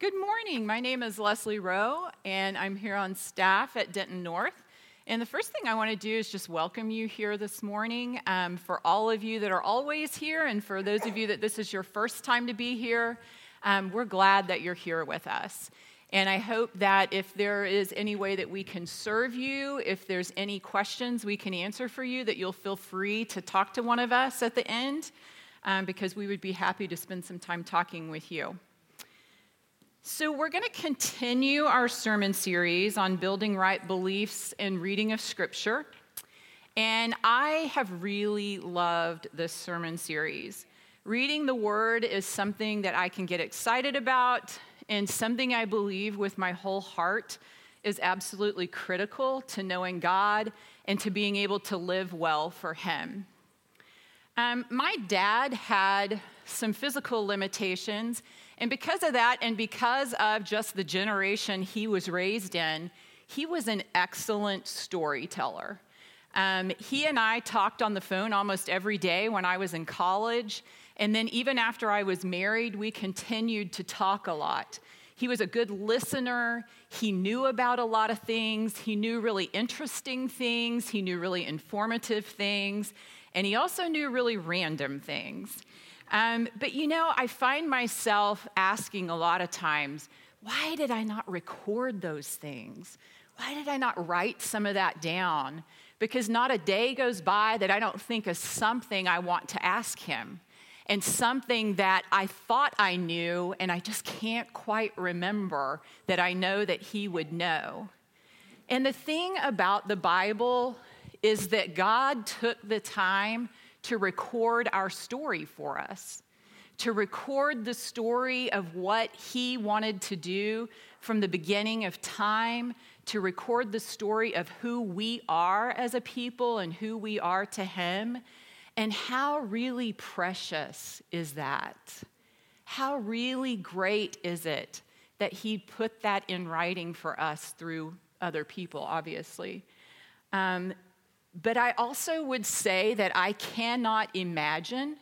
Good morning. My name is Leslie Rowe, and I'm here on staff at Denton North. And the first thing I want to do is just welcome you here this morning. Um, for all of you that are always here, and for those of you that this is your first time to be here, um, we're glad that you're here with us. And I hope that if there is any way that we can serve you, if there's any questions we can answer for you, that you'll feel free to talk to one of us at the end, um, because we would be happy to spend some time talking with you. So, we're going to continue our sermon series on building right beliefs and reading of Scripture. And I have really loved this sermon series. Reading the Word is something that I can get excited about, and something I believe with my whole heart is absolutely critical to knowing God and to being able to live well for Him. Um, my dad had some physical limitations and because of that, and because of just the generation he was raised in, he was an excellent storyteller. Um, he and I talked on the phone almost every day when I was in college. And then, even after I was married, we continued to talk a lot. He was a good listener. He knew about a lot of things. He knew really interesting things. He knew really informative things. And he also knew really random things. Um, but you know, I find myself asking a lot of times, why did I not record those things? Why did I not write some of that down? Because not a day goes by that I don't think of something I want to ask him and something that I thought I knew and I just can't quite remember that I know that he would know. And the thing about the Bible is that God took the time to record our story for us, to record the story of what He wanted to do from the beginning of time, to record the story of who we are as a people and who we are to Him. And how really precious is that? How really great is it that He put that in writing for us through other people, obviously? Um, but I also would say that I cannot imagine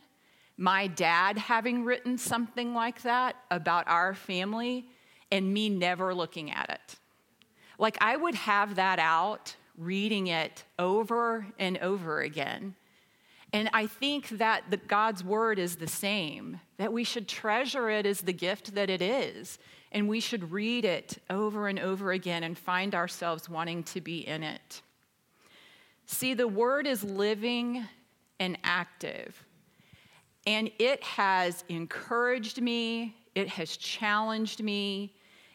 my dad having written something like that about our family and me never looking at it. Like I would have that out, reading it over and over again. And I think that the, God's word is the same, that we should treasure it as the gift that it is. And we should read it over and over again and find ourselves wanting to be in it. See, the word is living and active, and it has encouraged me, it has challenged me,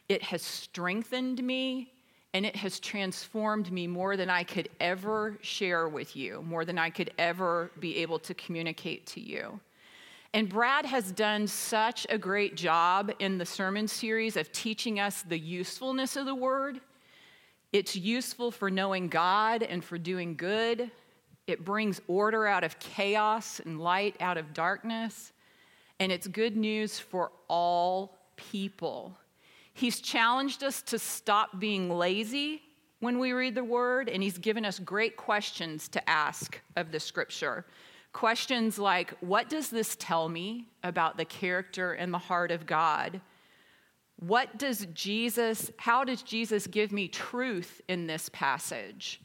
it has strengthened me, and it has transformed me more than I could ever share with you, more than I could ever be able to communicate to you. And Brad has done such a great job in the sermon series of teaching us the usefulness of the word it's useful for knowing God and for doing good. It brings order out of chaos and light out of darkness. And it's good news for all people. He's challenged us to stop being lazy when we read the word, and he's given us great questions to ask of the scripture. Questions like, What does this tell me about the character and the heart of God? What does Jesus, how does Jesus give me truth in this passage?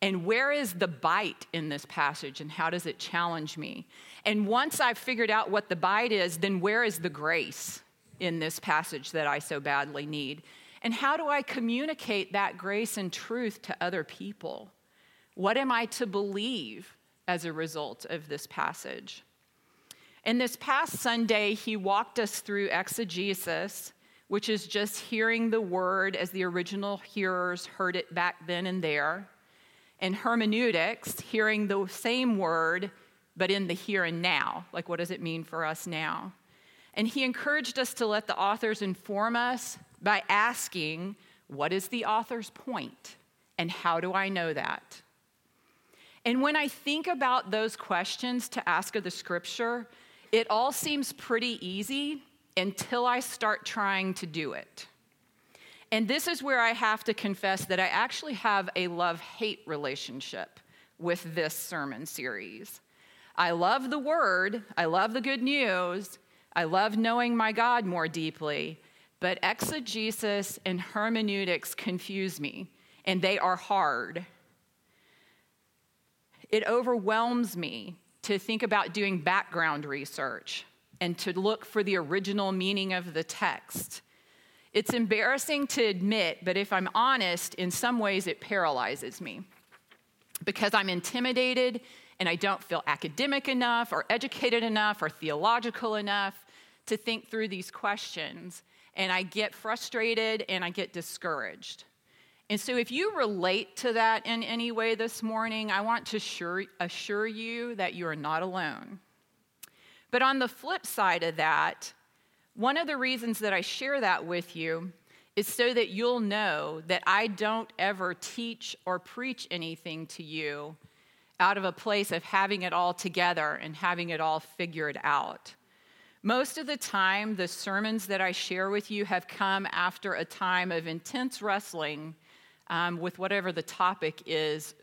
And where is the bite in this passage and how does it challenge me? And once I've figured out what the bite is, then where is the grace in this passage that I so badly need? And how do I communicate that grace and truth to other people? What am I to believe as a result of this passage? And this past Sunday, he walked us through exegesis which is just hearing the word as the original hearers heard it back then and there, and hermeneutics, hearing the same word but in the here and now. Like, what does it mean for us now? And he encouraged us to let the authors inform us by asking, What is the author's point? And how do I know that? And when I think about those questions to ask of the scripture, it all seems pretty easy until I start trying to do it. And this is where I have to confess that I actually have a love hate relationship with this sermon series. I love the word, I love the good news, I love knowing my God more deeply, but exegesis and hermeneutics confuse me, and they are hard. It overwhelms me to think about doing background research and to look for the original meaning of the text. It's embarrassing to admit, but if I'm honest, in some ways it paralyzes me because I'm intimidated and I don't feel academic enough or educated enough or theological enough to think through these questions. And I get frustrated and I get discouraged. And so, if you relate to that in any way this morning, I want to assure, you that you are not alone. But on the flip side of that, one of the reasons that I share that with you is so that you'll know that I don't ever teach or preach anything to you out of a place of having it all together and having it all figured out. Most of the time, the sermons that I share with you have come after a time of intense wrestling um, with whatever the topic is,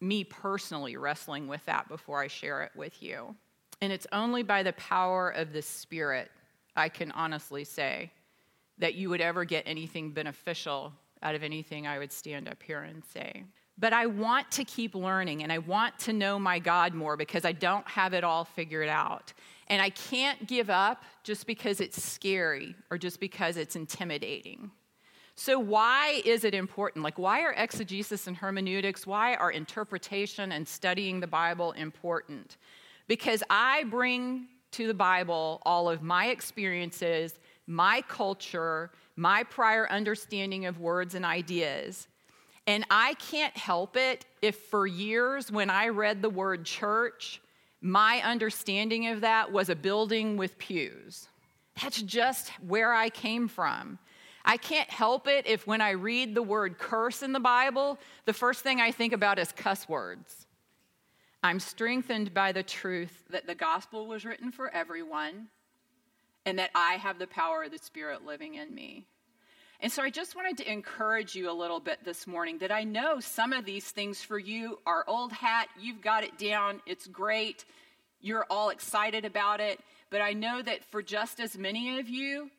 me personally wrestling with that before I share it with you. And it's only by the power of the Spirit, I can honestly say, that you would ever get anything beneficial out of anything I would stand up here and say. But I want to keep learning and I want to know my God more because I don't have it all figured out. And I can't give up just because it's scary or just because it's intimidating. So, why is it important? Like, why are exegesis and hermeneutics, why are interpretation and studying the Bible important? Because I bring to the Bible all of my experiences, my culture, my prior understanding of words and ideas. And I can't help it if for years, when I read the word church, my understanding of that was a building with pews. That's just where I came from. I can't help it if when I read the word curse in the Bible, the first thing I think about is cuss words. I'm strengthened by the truth that the gospel was written for everyone and that I have the power of the Spirit living in me. And so I just wanted to encourage you a little bit this morning that I know some of these things for you are old hat, you've got it down, it's great, you're all excited about it. But I know that for just as many of you,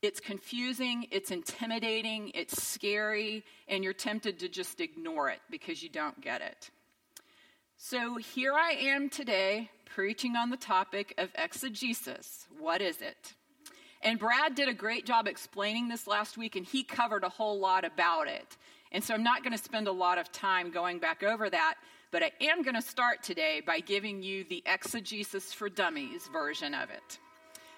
it's confusing, it's intimidating, it's scary, and you're tempted to just ignore it because you don't get it. So here I am today preaching on the topic of exegesis. What is it? And Brad did a great job explaining this last week, and he covered a whole lot about it. And so I'm not going to spend a lot of time going back over that, but I am going to start today by giving you the exegesis for dummies version of it.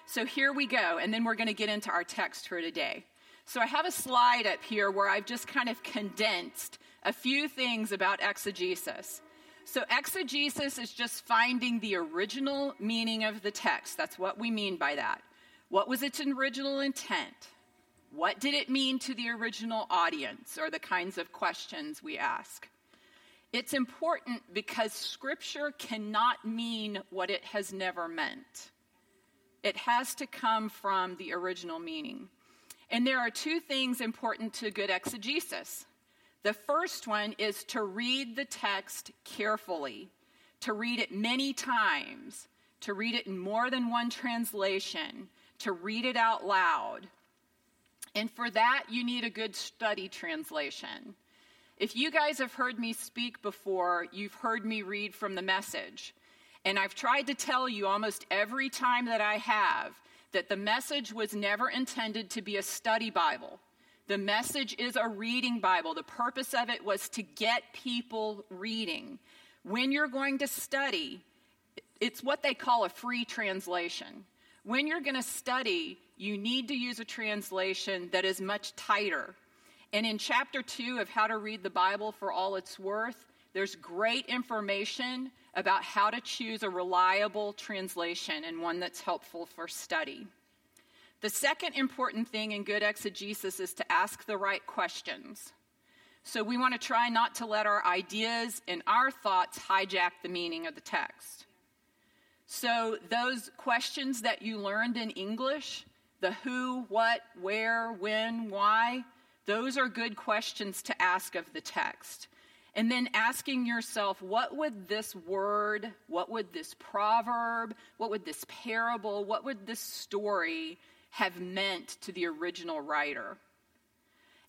So here we go, and then we're going to get into our text for today. So I have a slide up here where I've just kind of condensed a few things about exegesis. So, exegesis is just finding the original meaning of the text. That's what we mean by that. What was its original intent? What did it mean to the original audience, or the kinds of questions we ask? It's important because Scripture cannot mean what it has never meant. It has to come from the original meaning. And there are two things important to good exegesis. The first one is to read the text carefully, to read it many times, to read it in more than one translation, to read it out loud. And for that, you need a good study translation. If you guys have heard me speak before, you've heard me read from the message. And I've tried to tell you almost every time that I have that the message was never intended to be a study Bible. The message is a reading Bible. The purpose of it was to get people reading. When you're going to study, it's what they call a free translation. When you're going to study, you need to use a translation that is much tighter. And in chapter two of How to Read the Bible for All It's Worth, there's great information about how to choose a reliable translation and one that's helpful for study. The second important thing in good exegesis is to ask the right questions. So we want to try not to let our ideas and our thoughts hijack the meaning of the text. So, those questions that you learned in English the who, what, where, when, why those are good questions to ask of the text. And then asking yourself, what would this word, what would this proverb, what would this parable, what would this story have meant to the original writer.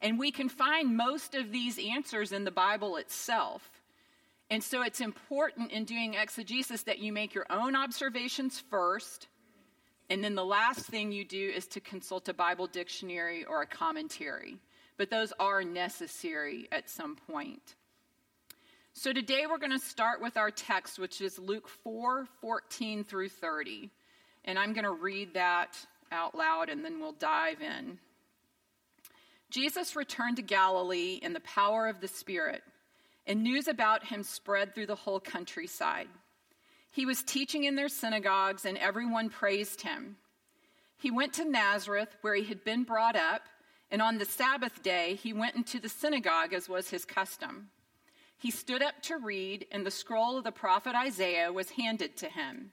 And we can find most of these answers in the Bible itself. And so it's important in doing exegesis that you make your own observations first. And then the last thing you do is to consult a Bible dictionary or a commentary. But those are necessary at some point. So today we're going to start with our text, which is Luke 4 14 through 30. And I'm going to read that out loud and then we'll dive in. Jesus returned to Galilee in the power of the Spirit, and news about him spread through the whole countryside. He was teaching in their synagogues, and everyone praised him. He went to Nazareth, where he had been brought up, and on the Sabbath day he went into the synagogue, as was his custom. He stood up to read, and the scroll of the prophet Isaiah was handed to him.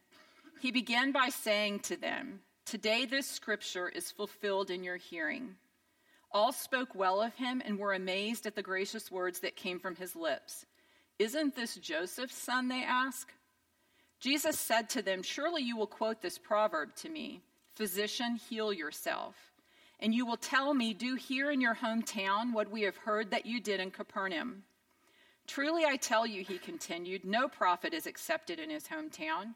He began by saying to them, Today this scripture is fulfilled in your hearing. All spoke well of him and were amazed at the gracious words that came from his lips. Isn't this Joseph's son? They asked. Jesus said to them, Surely you will quote this proverb to me Physician, heal yourself. And you will tell me, Do here in your hometown what we have heard that you did in Capernaum. Truly I tell you, he continued, no prophet is accepted in his hometown.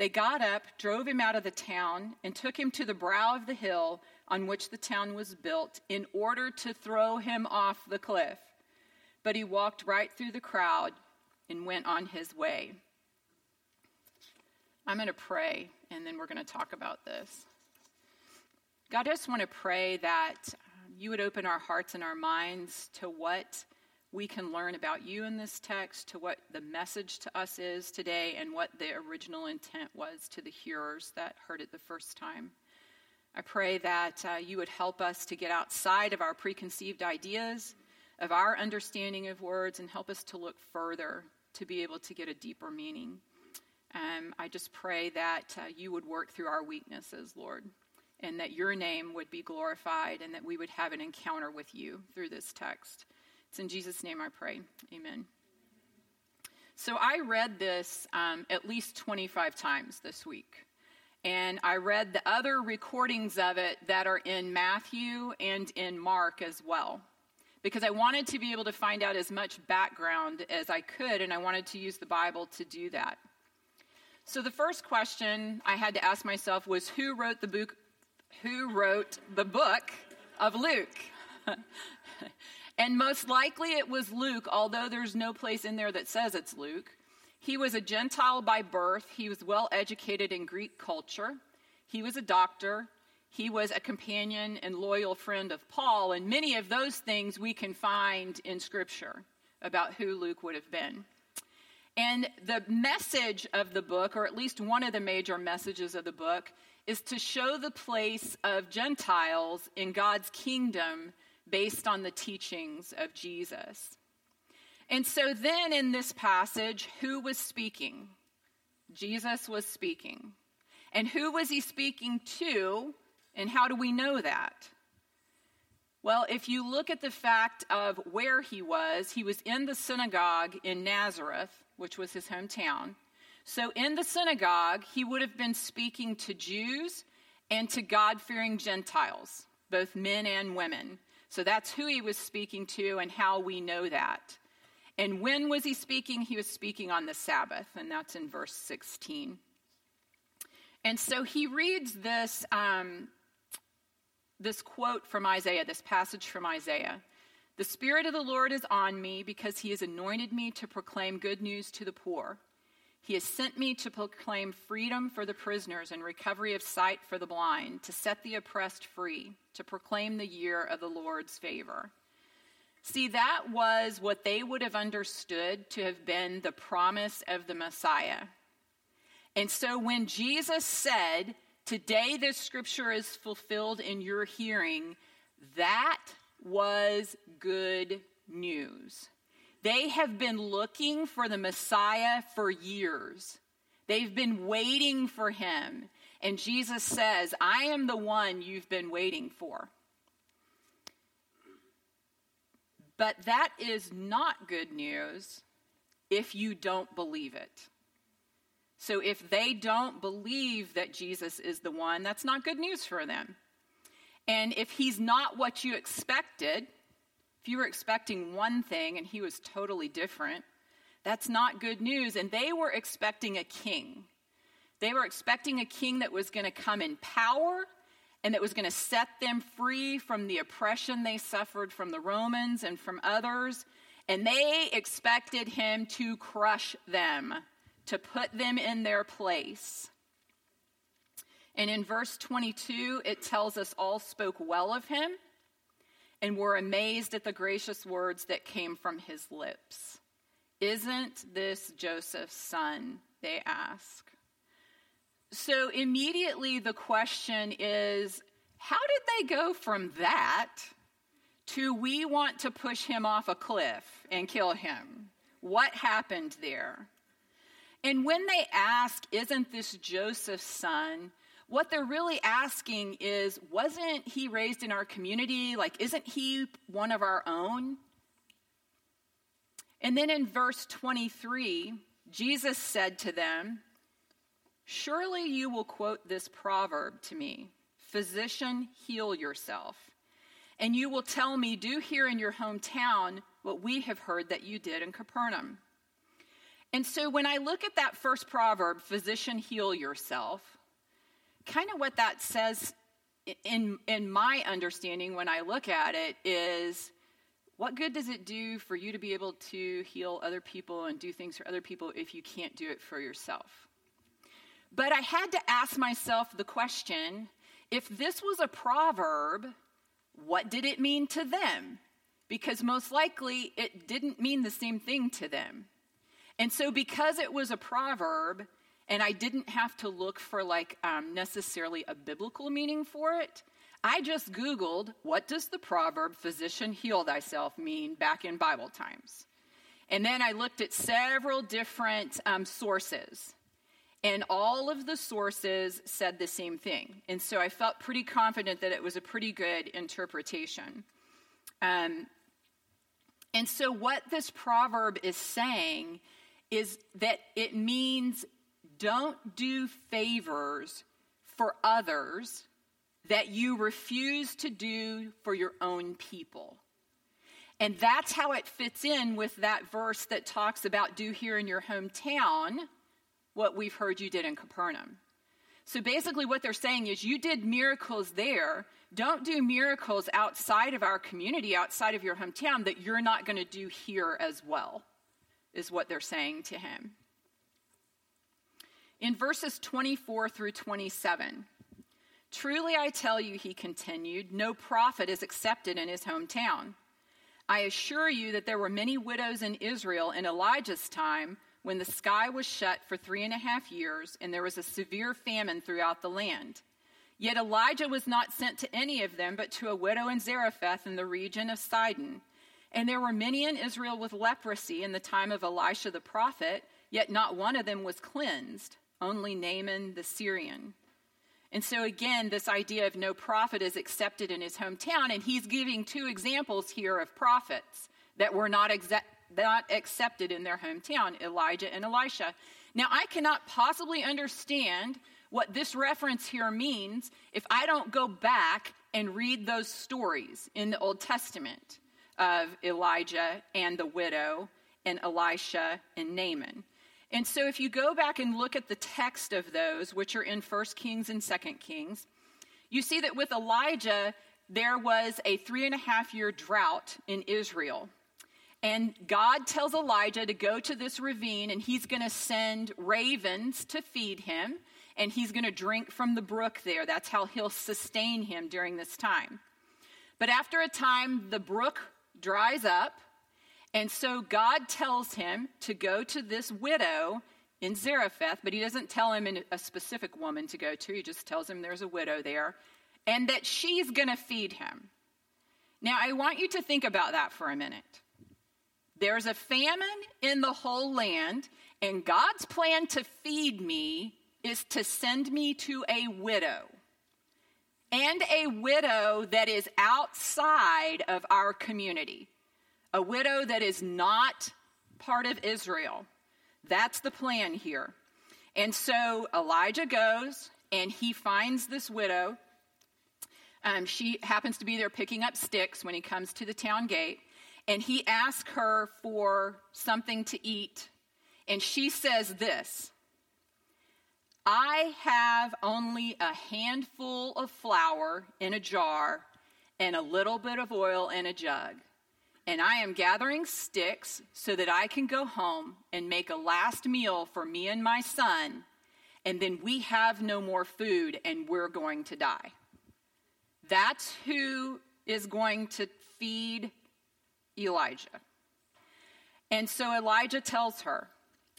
They got up, drove him out of the town, and took him to the brow of the hill on which the town was built in order to throw him off the cliff. But he walked right through the crowd and went on his way. I'm going to pray, and then we're going to talk about this. God, I just want to pray that um, you would open our hearts and our minds to what we can learn about you in this text, to what the message to us is today, and what the original intent was to the hearers that heard it the first time. I pray that uh, you would help us to get outside of our preconceived ideas, of our understanding of words, and help us to look further to be able to get a deeper meaning. Um, I just pray that uh, you would work through our weaknesses, Lord, and that your name would be glorified, and that we would have an encounter with you through this text. It's in Jesus' name I pray. Amen. So I read this um, at least 25 times this week. And I read the other recordings of it that are in Matthew and in Mark as well. Because I wanted to be able to find out as much background as I could, and I wanted to use the Bible to do that. So the first question I had to ask myself was who wrote the book who wrote the book of Luke? And most likely it was Luke, although there's no place in there that says it's Luke. He was a Gentile by birth. He was well educated in Greek culture. He was a doctor. He was a companion and loyal friend of Paul. And many of those things we can find in Scripture about who Luke would have been. And the message of the book, or at least one of the major messages of the book, is to show the place of Gentiles in God's kingdom based on the teachings of Jesus. And so then in this passage, who was speaking? Jesus was speaking. And who was he speaking to, and how do we know that? Well, if you look at the fact of where he was, he was in the synagogue in Nazareth, which was his hometown. So in the synagogue, he would have been speaking to Jews and to God fearing Gentiles, both men and women. So that's who he was speaking to and how we know that. And when was he speaking? He was speaking on the Sabbath, and that's in verse 16. And so he reads this, um, this quote from Isaiah, this passage from Isaiah. The Spirit of the Lord is on me because he has anointed me to proclaim good news to the poor. He has sent me to proclaim freedom for the prisoners and recovery of sight for the blind, to set the oppressed free, to proclaim the year of the Lord's favor. See, that was what they would have understood to have been the promise of the Messiah. And so when Jesus said, Today this scripture is fulfilled in your hearing, that was good news. They have been looking for the Messiah for years. They've been waiting for him. And Jesus says, I am the one you've been waiting for. But that is not good news if you don't believe it. So if they don't believe that Jesus is the one, that's not good news for them. And if he's not what you expected, if you were expecting one thing and he was totally different, that's not good news. And they were expecting a king. They were expecting a king that was going to come in power and that was going to set them free from the oppression they suffered from the Romans and from others. And they expected him to crush them to put them in their place. And in verse 22, it tells us all spoke well of him and were amazed at the gracious words that came from his lips. Isn't this Joseph's son? They ask. So immediately the question is how did they go from that to we want to push him off a cliff and kill him? What happened there? And when they ask, Isn't this Joseph's son? What they're really asking is, Wasn't he raised in our community? Like, isn't he one of our own? And then in verse 23, Jesus said to them, Surely you will quote this proverb to me Physician, heal yourself. And you will tell me, Do here in your hometown what we have heard that you did in Capernaum. And so when I look at that first proverb, physician, heal yourself, kind of what that says in, in my understanding when I look at it is what good does it do for you to be able to heal other people and do things for other people if you can't do it for yourself? But I had to ask myself the question if this was a proverb, what did it mean to them? Because most likely it didn't mean the same thing to them. And so, because it was a proverb, and I didn't have to look for like um, necessarily a biblical meaning for it, I just Googled, what does the proverb, physician, heal thyself, mean back in Bible times? And then I looked at several different um, sources. And all of the sources said the same thing. And so I felt pretty confident that it was a pretty good interpretation. Um, and so, what this proverb is saying is that it means don't do favors for others that you refuse to do for your own people. And that's how it fits in with that verse that talks about do here in your hometown what we've heard you did in Capernaum. So basically, what they're saying is you did miracles there. Don't do miracles outside of our community, outside of your hometown, that you're not going to do here as well is what they're saying to him. In verses 24 through 27, truly I tell you, he continued, no prophet is accepted in his hometown. I assure you that there were many widows in Israel in Elijah's time when the sky was shut for three and a half years and there was a severe famine throughout the land. Yet Elijah was not sent to any of them, but to a widow in Zarephath in the region of Sidon and there were many in Israel with leprosy in the time of Elisha the prophet, yet not one of them was cleansed, only Naaman the Syrian. And so, again, this idea of no prophet is accepted in his hometown, and he's giving two examples here of prophets that were not, exe- not accepted in their hometown Elijah and Elisha. Now, I cannot possibly understand what this reference here means if I don't go back and read those stories in the Old Testament of Elijah and the widow, and Elisha and Naaman. And so, if you go back and look at the text of those, which are in 1 Kings and 2 Kings, you see that with Elijah, there was a three and a half year drought in Israel. And God tells Elijah to go to this ravine and he's going to send ravens to feed him and he's going to drink from the brook there. That's how he'll sustain him during this time. But after a time, the brook dries up. And so God tells him to go to this widow in Zarephath, but he doesn't tell him a specific woman to go to. He just tells him there's a widow there and that she's going to feed him. Now, I want you to think about that for a minute. There's a famine in the whole land, and God's plan to feed me is to send me to a widow. And a widow that is outside of our community, a widow that is not part of Israel. That's the plan here. And so Elijah goes and he finds this widow. Um, she happens to be there picking up sticks when he comes to the town gate. And he asks her for something to eat. And she says this I have only a handful of flour in a jar and a little bit of oil in a jug. And I am gathering sticks so that I can go home and make a last meal for me and my son. And then we have no more food and we're going to die. That's who is going to feed Elijah. And so Elijah tells her,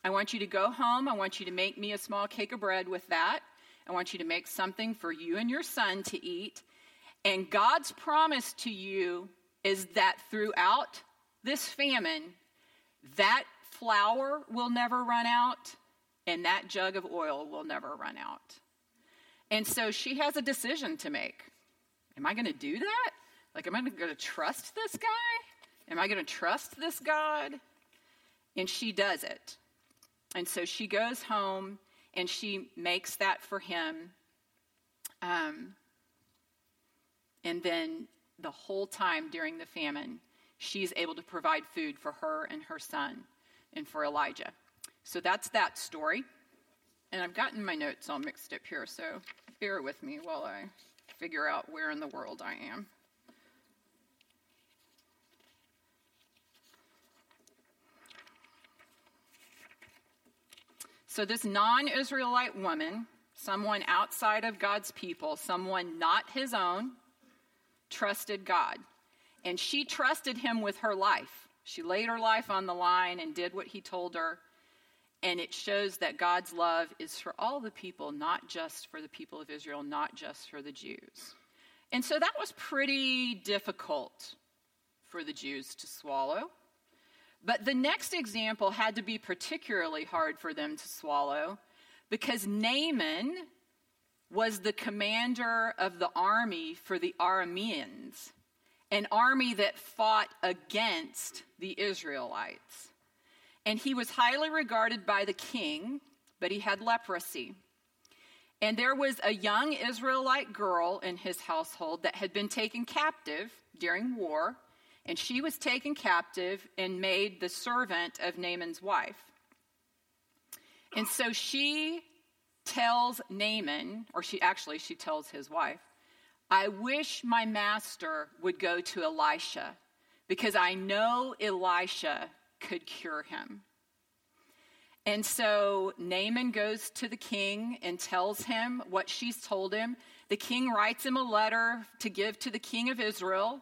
I want you to go home. I want you to make me a small cake of bread with that. I want you to make something for you and your son to eat. And God's promise to you is that throughout this famine, that flour will never run out and that jug of oil will never run out. And so she has a decision to make. Am I going to do that? Like, am I going to trust this guy? Am I going to trust this God? And she does it. And so she goes home and she makes that for him. Um, and then the whole time during the famine, she's able to provide food for her and her son and for Elijah. So that's that story. And I've gotten my notes all mixed up here, so bear with me while I figure out where in the world I am. So, this non Israelite woman, someone outside of God's people, someone not his own, trusted God. And she trusted him with her life. She laid her life on the line and did what he told her. And it shows that God's love is for all the people, not just for the people of Israel, not just for the Jews. And so that was pretty difficult for the Jews to swallow. But the next example had to be particularly hard for them to swallow because Naaman was the commander of the army for the Arameans, an army that fought against the Israelites. And he was highly regarded by the king, but he had leprosy. And there was a young Israelite girl in his household that had been taken captive during war and she was taken captive and made the servant of Naaman's wife. And so she tells Naaman, or she actually she tells his wife, I wish my master would go to Elisha because I know Elisha could cure him. And so Naaman goes to the king and tells him what she's told him. The king writes him a letter to give to the king of Israel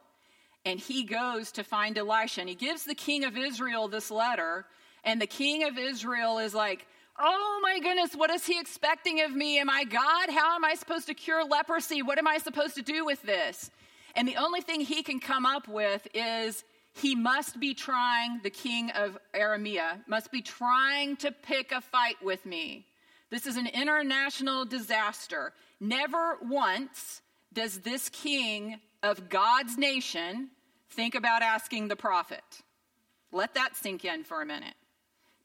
and he goes to find Elisha. And he gives the king of Israel this letter, and the king of Israel is like, Oh my goodness, what is he expecting of me? Am I God? How am I supposed to cure leprosy? What am I supposed to do with this? And the only thing he can come up with is he must be trying, the king of Aramea, must be trying to pick a fight with me. This is an international disaster. Never once does this king of God's nation think about asking the prophet. Let that sink in for a minute.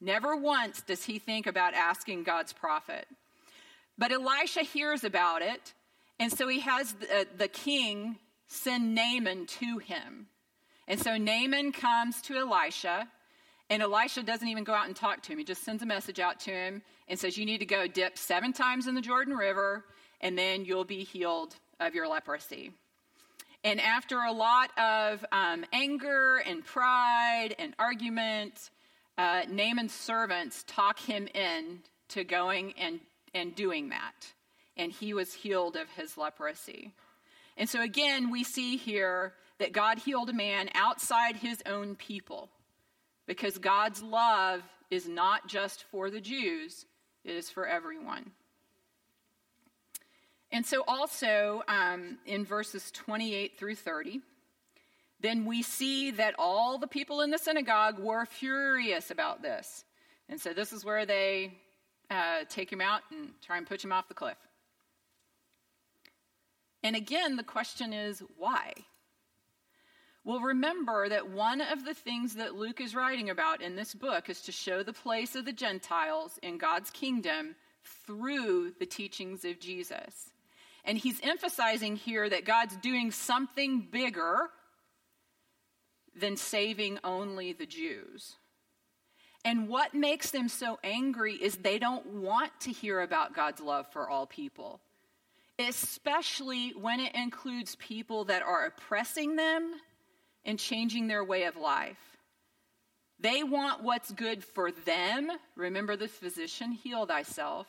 Never once does he think about asking God's prophet. But Elisha hears about it, and so he has the, the king send Naaman to him. And so Naaman comes to Elisha, and Elisha doesn't even go out and talk to him. He just sends a message out to him and says, You need to go dip seven times in the Jordan River, and then you'll be healed of your leprosy. And after a lot of um, anger and pride and argument, uh, Naaman's servants talk him in to going and, and doing that. And he was healed of his leprosy. And so again, we see here that God healed a man outside his own people because God's love is not just for the Jews, it is for everyone. And so, also um, in verses 28 through 30, then we see that all the people in the synagogue were furious about this. And so, this is where they uh, take him out and try and push him off the cliff. And again, the question is why? Well, remember that one of the things that Luke is writing about in this book is to show the place of the Gentiles in God's kingdom through the teachings of Jesus. And he's emphasizing here that God's doing something bigger than saving only the Jews. And what makes them so angry is they don't want to hear about God's love for all people, especially when it includes people that are oppressing them and changing their way of life. They want what's good for them. Remember the physician, heal thyself.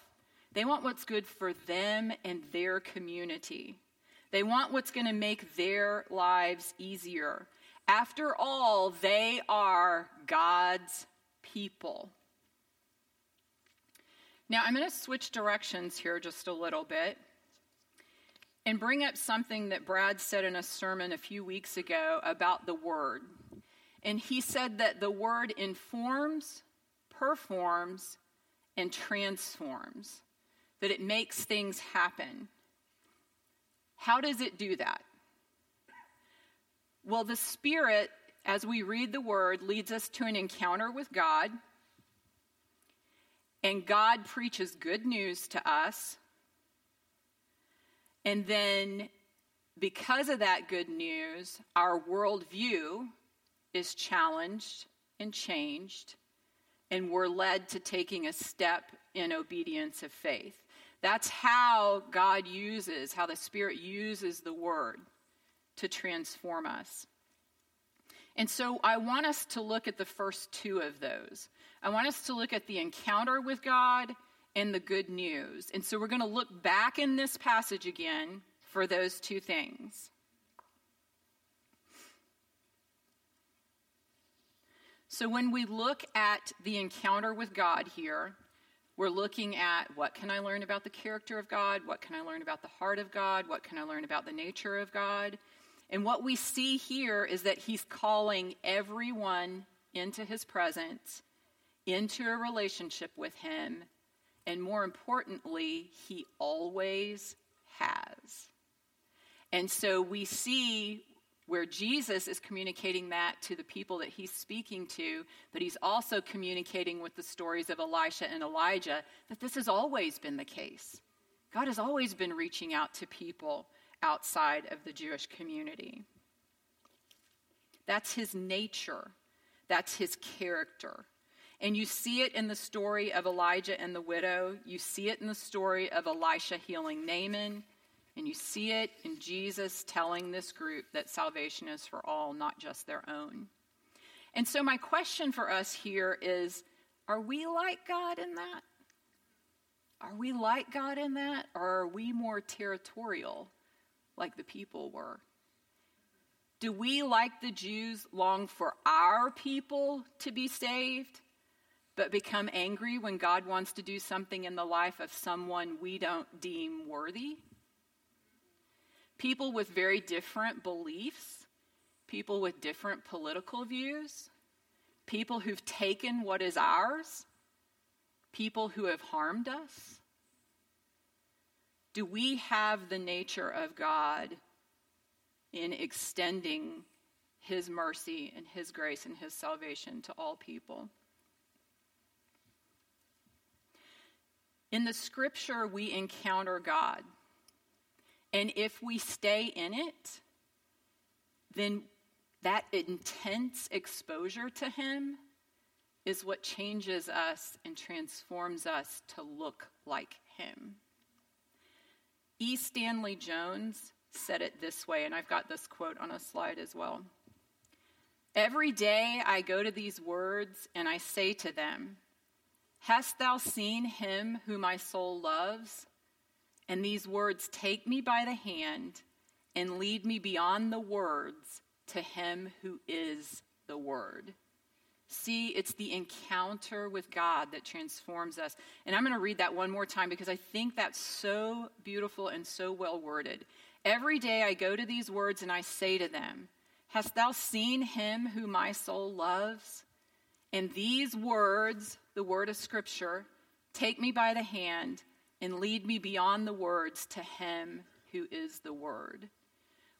They want what's good for them and their community. They want what's going to make their lives easier. After all, they are God's people. Now, I'm going to switch directions here just a little bit and bring up something that Brad said in a sermon a few weeks ago about the Word. And he said that the Word informs, performs, and transforms that it makes things happen. How does it do that? Well, the Spirit, as we read the Word, leads us to an encounter with God. And God preaches good news to us. And then, because of that good news, our worldview is challenged and changed, and we're led to taking a step in obedience of faith. That's how God uses, how the Spirit uses the Word to transform us. And so I want us to look at the first two of those. I want us to look at the encounter with God and the good news. And so we're going to look back in this passage again for those two things. So when we look at the encounter with God here, we're looking at what can I learn about the character of God? What can I learn about the heart of God? What can I learn about the nature of God? And what we see here is that he's calling everyone into his presence, into a relationship with him, and more importantly, he always has. And so we see where Jesus is communicating that to the people that he's speaking to, but he's also communicating with the stories of Elisha and Elijah that this has always been the case. God has always been reaching out to people outside of the Jewish community. That's his nature, that's his character. And you see it in the story of Elijah and the widow, you see it in the story of Elisha healing Naaman. And you see it in Jesus telling this group that salvation is for all, not just their own. And so, my question for us here is are we like God in that? Are we like God in that? Or are we more territorial like the people were? Do we, like the Jews, long for our people to be saved, but become angry when God wants to do something in the life of someone we don't deem worthy? people with very different beliefs, people with different political views, people who've taken what is ours, people who have harmed us? Do we have the nature of God in extending His mercy and His grace and His salvation to all people? In the scripture, we encounter God. And if we stay in it, then that intense exposure to Him is what changes us and transforms us to look like Him. E. Stanley Jones said it this way, and I've got this quote on a slide as well. Every day I go to these words and I say to them, Hast thou seen him whom my soul loves? And these words take me by the hand and lead me beyond the words to him who is the word. See, it's the encounter with God that transforms us. And I'm going to read that one more time because I think that's so beautiful and so well worded. Every day I go to these words and I say to them, Hast thou seen him who my soul loves? And these words, the word of Scripture, take me by the hand and lead me beyond the words to him who is the word.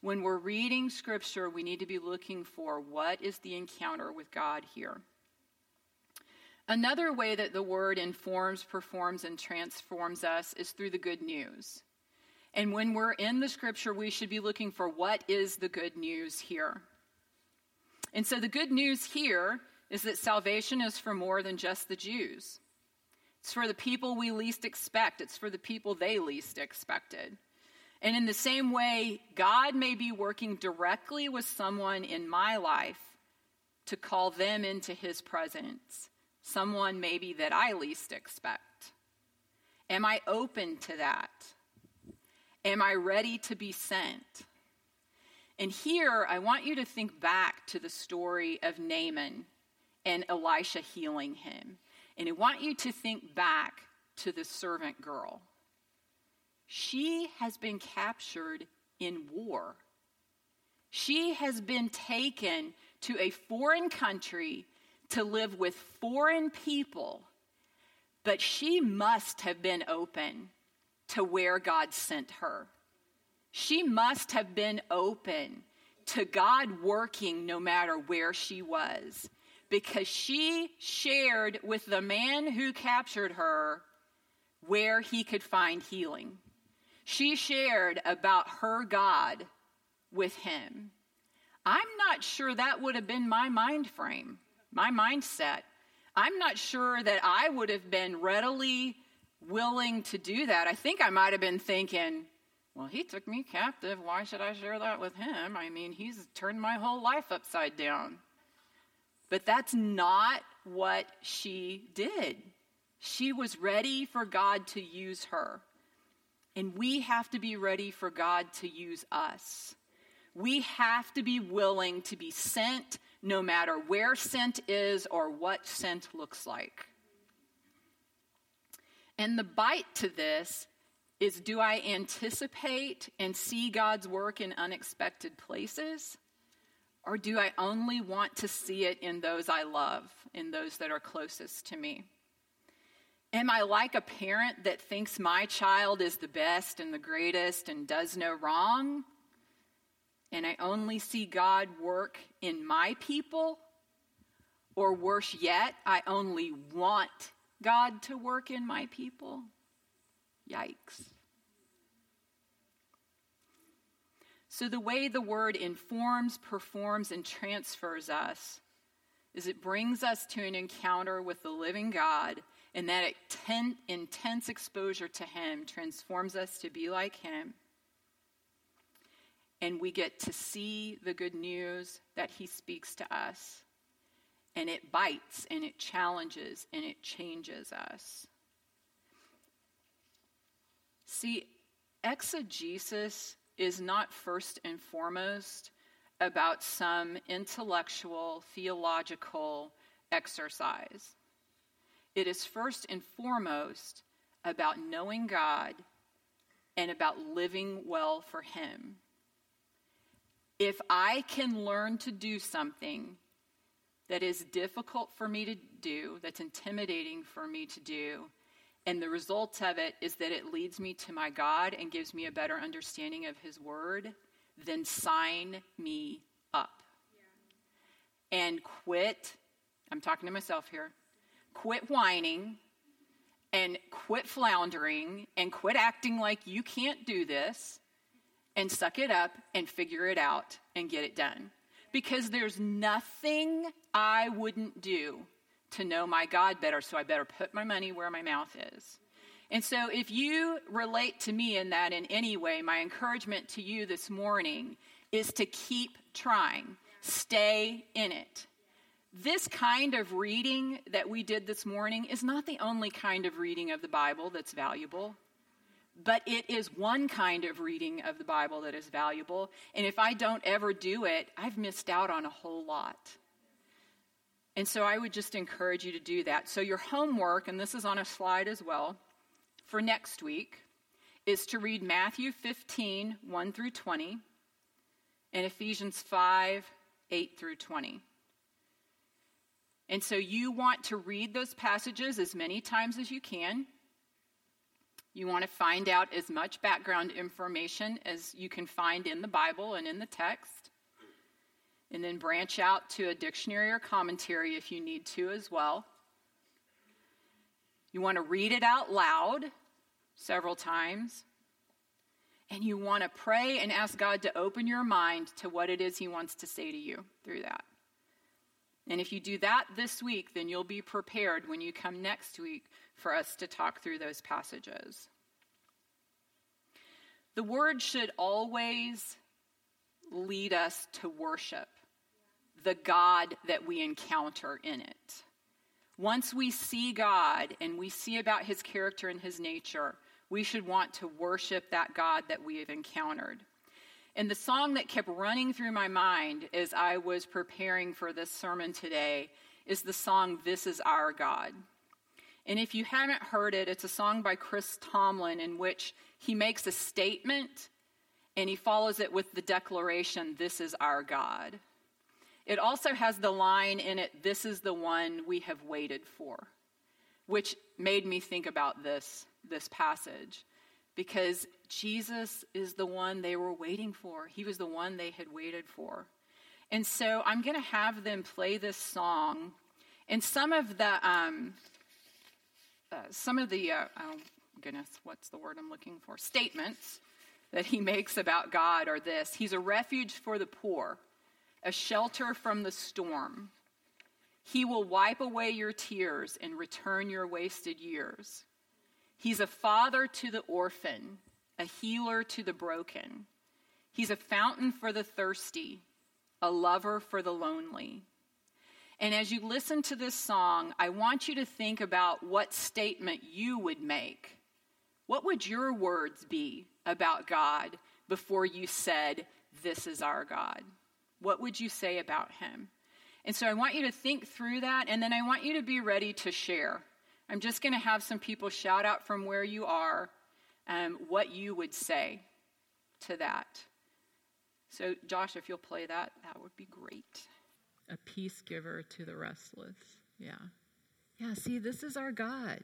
When we're reading Scripture, we need to be looking for what is the encounter with God here. Another way that the word informs, performs, and transforms us is through the good news. And when we're in the scripture, we should be looking for what is the good news here. And so the good news here is that salvation is for more than just the Jews. It's for the people we least expect, it's for the people they least expected. And in the same way, God may be working directly with someone in my life to call them into his presence, someone maybe that I least expect. Am I open to that? Am I ready to be sent? And here, I want you to think back to the story of Naaman and Elisha healing him. And I want you to think back to the servant girl. She has been captured in war. She has been taken to a foreign country to live with foreign people, but she must have been open to where God sent her. She must have been open to God working no matter where she was because she shared with the man who captured her where he could find healing. She shared about her God with him. I'm not sure that would have been my mind frame, my mindset. I'm not sure that I would have been readily willing to do that, I think I might have been thinking, well, he took me captive. Why should I share that with him? I mean, he's turned my whole life upside down. But that's not what she did. She was ready for God to use her. And we have to be ready for God to use us. We have to be willing to be sent no matter where sent is or what sent looks like. And the bite to this is do I anticipate and see God's work in unexpected places? Or do I only want to see it in those I love, in those that are closest to me? Am I like a parent that thinks my child is the best and the greatest and does no wrong? And I only see God work in my people? Or worse yet, I only want God to work in my people? Yikes. So, the way the word informs, performs, and transfers us is it brings us to an encounter with the living God, and that intense exposure to Him transforms us to be like Him. And we get to see the good news that He speaks to us and it bites and it challenges and it changes us. See, exegesis is not first and foremost about some intellectual, theological exercise. It is first and foremost about knowing God and about living well for Him. If I can learn to do something that is difficult for me to do, that's intimidating for me to do. And the result of it is that it leads me to my God and gives me a better understanding of His Word, then sign me up. Yeah. And quit, I'm talking to myself here, quit whining and quit floundering and quit acting like you can't do this and suck it up and figure it out and get it done because there's nothing I wouldn't do to know my God better, so I better put my money where my mouth is. And so, if you relate to me in that in any way, my encouragement to you this morning is to keep trying, stay in it. This kind of reading that we did this morning is not the only kind of reading of the Bible that's valuable, but it is one kind of reading of the Bible that is valuable. And if I don't ever do it, I've missed out on a whole lot. And so I would just encourage you to do that. So, your homework, and this is on a slide as well, for next week is to read Matthew 15, 1 through 20, and Ephesians 5, 8 through 20. And so you want to read those passages as many times as you can. You want to find out as much background information as you can find in the Bible and in the text. And then branch out to a dictionary or commentary if you need to as well. You want to read it out loud several times. And you want to pray and ask God to open your mind to what it is He wants to say to you through that. And if you do that this week, then you'll be prepared when you come next week for us to talk through those passages. The word should always lead us to worship the God that we encounter in it. Once we see God and we see about his character and his nature, we should want to worship that God that we have encountered. And the song that kept running through my mind as I was preparing for this sermon today is the song This Is Our God. And if you haven't heard it, it's a song by Chris Tomlin in which he makes a statement and he follows it with the declaration, This is our God. It also has the line in it, This is the one we have waited for, which made me think about this, this passage. Because Jesus is the one they were waiting for. He was the one they had waited for. And so I'm going to have them play this song. And some of the, um, uh, some of the, uh, oh goodness, what's the word I'm looking for? Statements that he makes about God are this He's a refuge for the poor a shelter from the storm. He will wipe away your tears and return your wasted years. He's a father to the orphan, a healer to the broken. He's a fountain for the thirsty, a lover for the lonely. And as you listen to this song, I want you to think about what statement you would make. What would your words be about God before you said, This is our God? What would you say about him? And so I want you to think through that, and then I want you to be ready to share. I'm just going to have some people shout out from where you are um, what you would say to that. So, Josh, if you'll play that, that would be great. A peace giver to the restless. Yeah. Yeah, see, this is our God.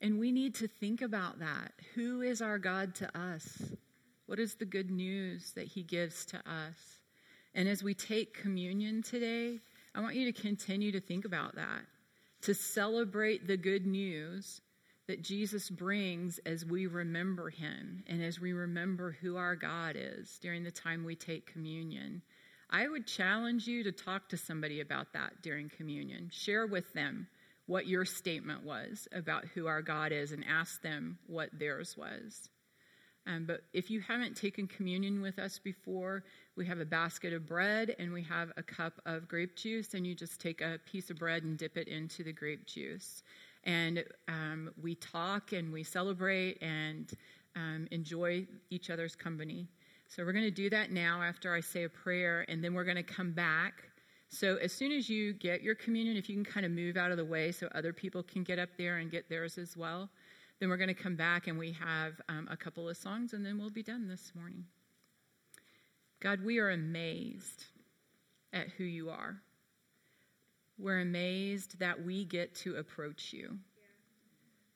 And we need to think about that. Who is our God to us? What is the good news that he gives to us? And as we take communion today, I want you to continue to think about that, to celebrate the good news that Jesus brings as we remember him and as we remember who our God is during the time we take communion. I would challenge you to talk to somebody about that during communion. Share with them what your statement was about who our God is and ask them what theirs was. Um, but if you haven't taken communion with us before, we have a basket of bread and we have a cup of grape juice, and you just take a piece of bread and dip it into the grape juice. And um, we talk and we celebrate and um, enjoy each other's company. So we're going to do that now after I say a prayer, and then we're going to come back. So as soon as you get your communion, if you can kind of move out of the way so other people can get up there and get theirs as well. Then we're going to come back and we have um, a couple of songs, and then we'll be done this morning. God, we are amazed at who you are. We're amazed that we get to approach you.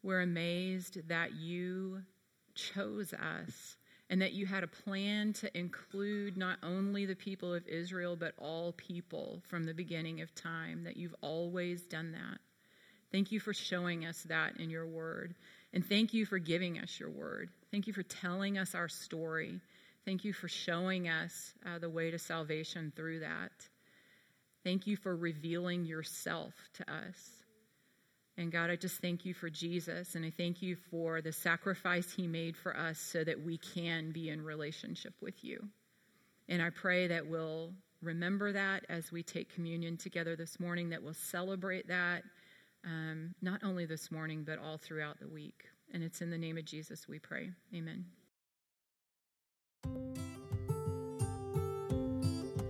We're amazed that you chose us and that you had a plan to include not only the people of Israel, but all people from the beginning of time, that you've always done that. Thank you for showing us that in your word. And thank you for giving us your word. Thank you for telling us our story. Thank you for showing us uh, the way to salvation through that. Thank you for revealing yourself to us. And God, I just thank you for Jesus, and I thank you for the sacrifice he made for us so that we can be in relationship with you. And I pray that we'll remember that as we take communion together this morning, that we'll celebrate that um, not only this morning, but all throughout the week. And it's in the name of Jesus we pray. Amen.